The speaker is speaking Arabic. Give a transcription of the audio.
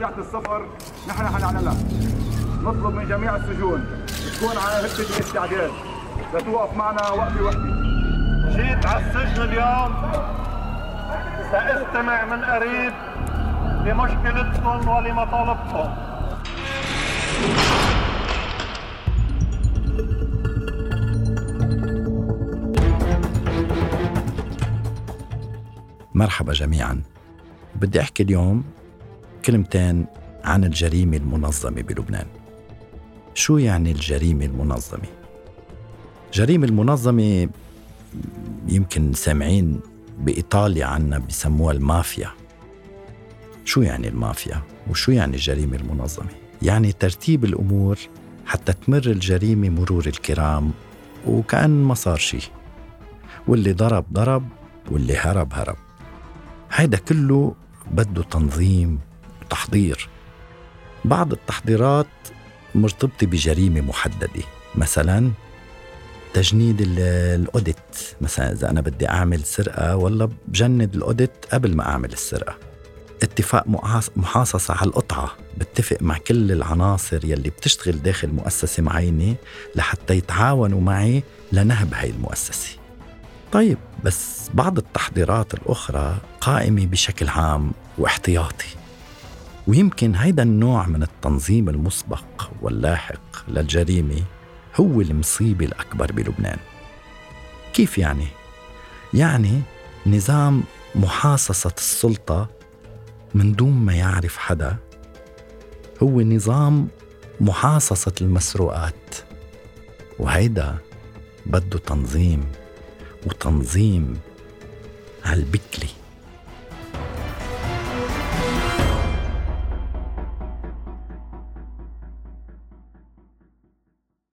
ساعة السفر نحن حنعملها نطلب من جميع السجون تكون على هبة الاستعداد لتوقف معنا وقفة وحدة جيت على السجن اليوم. سأستمع من قريب لمشكلتكم ولمطالبكم. مرحبا جميعا. بدي أحكي اليوم كلمتين عن الجريمة المنظمة بلبنان شو يعني الجريمة المنظمة؟ الجريمة المنظمة يمكن سامعين بإيطاليا عنا بسموها المافيا شو يعني المافيا؟ وشو يعني الجريمة المنظمة؟ يعني ترتيب الأمور حتى تمر الجريمة مرور الكرام وكأن ما صار شيء واللي ضرب ضرب واللي هرب هرب هيدا كله بده تنظيم وتحضير بعض التحضيرات مرتبطة بجريمة محددة مثلا تجنيد الأوديت مثلا إذا أنا بدي أعمل سرقة ولا بجند الأوديت قبل ما أعمل السرقة. اتفاق محاصصة على القطعة بتفق مع كل العناصر يلي بتشتغل داخل مؤسسة معينة لحتى يتعاونوا معي لنهب هاي المؤسسة. طيب بس بعض التحضيرات الأخرى قائمة بشكل عام واحتياطي. ويمكن هيدا النوع من التنظيم المسبق واللاحق للجريمة هو المصيبة الأكبر بلبنان. كيف يعني؟ يعني نظام محاصصة السلطة من دون ما يعرف حدا. هو نظام محاصصة المسروقات. وهيدا بده تنظيم وتنظيم على البكلي